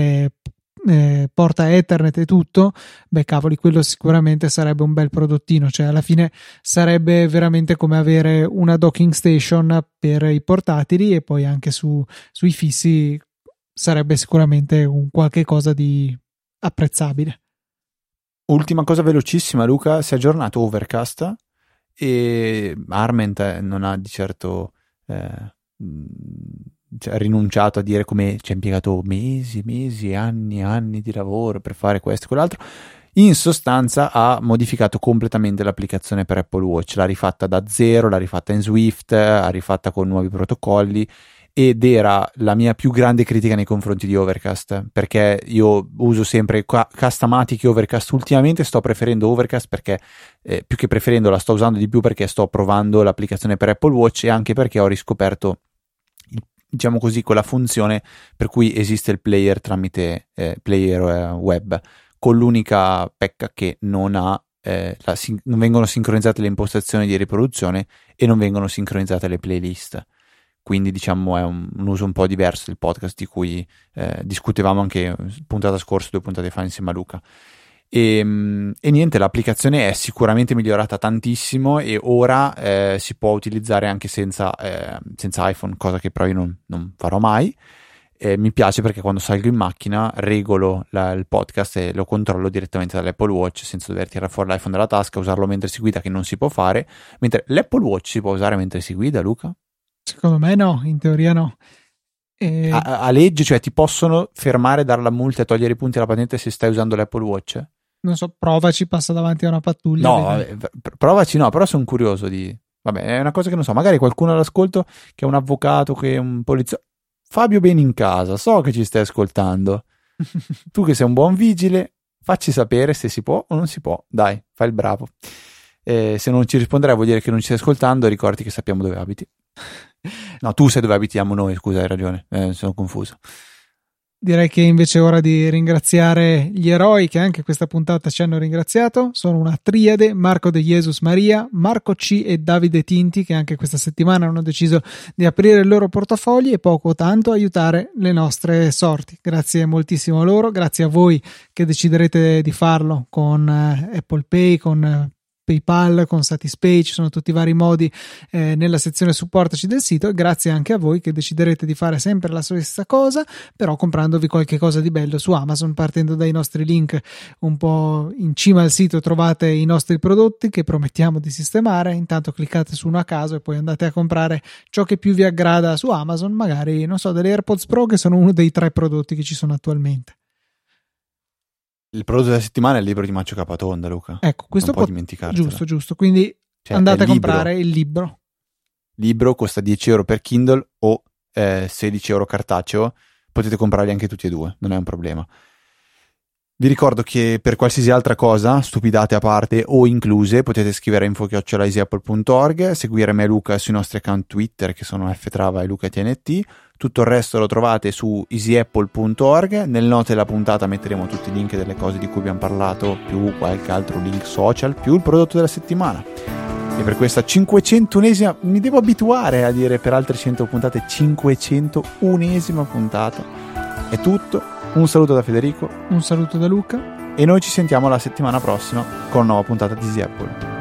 eh, porta Ethernet e tutto, beh cavoli, quello sicuramente sarebbe un bel prodottino, cioè alla fine sarebbe veramente come avere una docking station per i portatili e poi anche su, sui fissi sarebbe sicuramente un qualche cosa di apprezzabile. Ultima cosa velocissima, Luca, si è aggiornato Overcast e Arment non ha di certo eh, cioè, rinunciato a dire come ci ha impiegato mesi, mesi, anni, anni di lavoro per fare questo e quell'altro. In sostanza ha modificato completamente l'applicazione per Apple Watch, l'ha rifatta da zero, l'ha rifatta in Swift, l'ha rifatta con nuovi protocolli ed era la mia più grande critica nei confronti di Overcast perché io uso sempre Customatic e Overcast ultimamente sto preferendo Overcast perché eh, più che preferendo la sto usando di più perché sto provando l'applicazione per Apple Watch e anche perché ho riscoperto diciamo così, quella funzione per cui esiste il player tramite eh, player eh, web, con l'unica pecca che non ha eh, la, non vengono sincronizzate le impostazioni di riproduzione e non vengono sincronizzate le playlist. Quindi diciamo è un, un uso un po' diverso del podcast di cui eh, discutevamo anche puntata scorsa, due puntate fa insieme a Luca. E, ehm, e, niente, l'applicazione è sicuramente migliorata tantissimo e ora eh, si può utilizzare anche senza, eh, senza, iPhone, cosa che però io non, non farò mai. eh, mi piace perché quando salgo in macchina regolo la, il podcast e lo controllo direttamente dall'Apple Watch senza dover tirare fuori l'iPhone dalla tasca, usarlo mentre si guida che non si può fare, mentre l'Apple Watch si può usare mentre si guida, Luca? Secondo me no, in teoria no. E... A, a, legge, cioè ti possono fermare, dare la multa e togliere i punti alla patente se stai usando l'Apple Watch? Non so, provaci, passa davanti a una pattuglia. No, provaci no, però sono curioso di... Vabbè, è una cosa che non so, magari qualcuno all'ascolto che è un avvocato, che è un poliziotto Fabio bene in casa, so che ci stai ascoltando. tu che sei un buon vigile, facci sapere se si può o non si può. Dai, fai il bravo. Eh, se non ci risponderai vuol dire che non ci stai ascoltando, ricordi che sappiamo dove abiti. No, tu sai dove abitiamo noi, scusa, hai ragione, eh, sono confuso. Direi che invece è ora di ringraziare gli eroi che anche questa puntata ci hanno ringraziato. Sono una triade, Marco De Jesus Maria, Marco C e Davide Tinti che anche questa settimana hanno deciso di aprire il loro portafogli e poco o tanto aiutare le nostre sorti. Grazie moltissimo a loro, grazie a voi che deciderete di farlo con eh, Apple Pay, con eh, PayPal, con Satispay, ci sono tutti i vari modi eh, nella sezione supportaci del sito e grazie anche a voi che deciderete di fare sempre la stessa cosa, però comprandovi qualche cosa di bello su Amazon partendo dai nostri link un po' in cima al sito trovate i nostri prodotti che promettiamo di sistemare, intanto cliccate su uno a caso e poi andate a comprare ciò che più vi aggrada su Amazon, magari non so, delle AirPods Pro che sono uno dei tre prodotti che ci sono attualmente. Il prodotto della settimana è il libro di Maccio Capatonda, Luca. Ecco, questo non può dimenticare. Giusto, giusto. Quindi cioè, andate a comprare il libro. Libro costa 10 euro per Kindle o eh, 16 euro cartaceo. Potete comprarli anche tutti e due, non è un problema. Vi ricordo che per qualsiasi altra cosa, stupidate a parte o incluse, potete scrivere a info.easyapple.org, seguire me e Luca sui nostri account Twitter che sono ftrava e lucatnt tutto il resto lo trovate su easyapple.org. Nel note della puntata metteremo tutti i link delle cose di cui abbiamo parlato, più qualche altro link social, più il prodotto della settimana. E per questa 501esima, mi devo abituare a dire per altre 100 puntate 501esima puntata. È tutto. Un saluto da Federico. Un saluto da Luca. E noi ci sentiamo la settimana prossima con una nuova puntata di Easy Apple.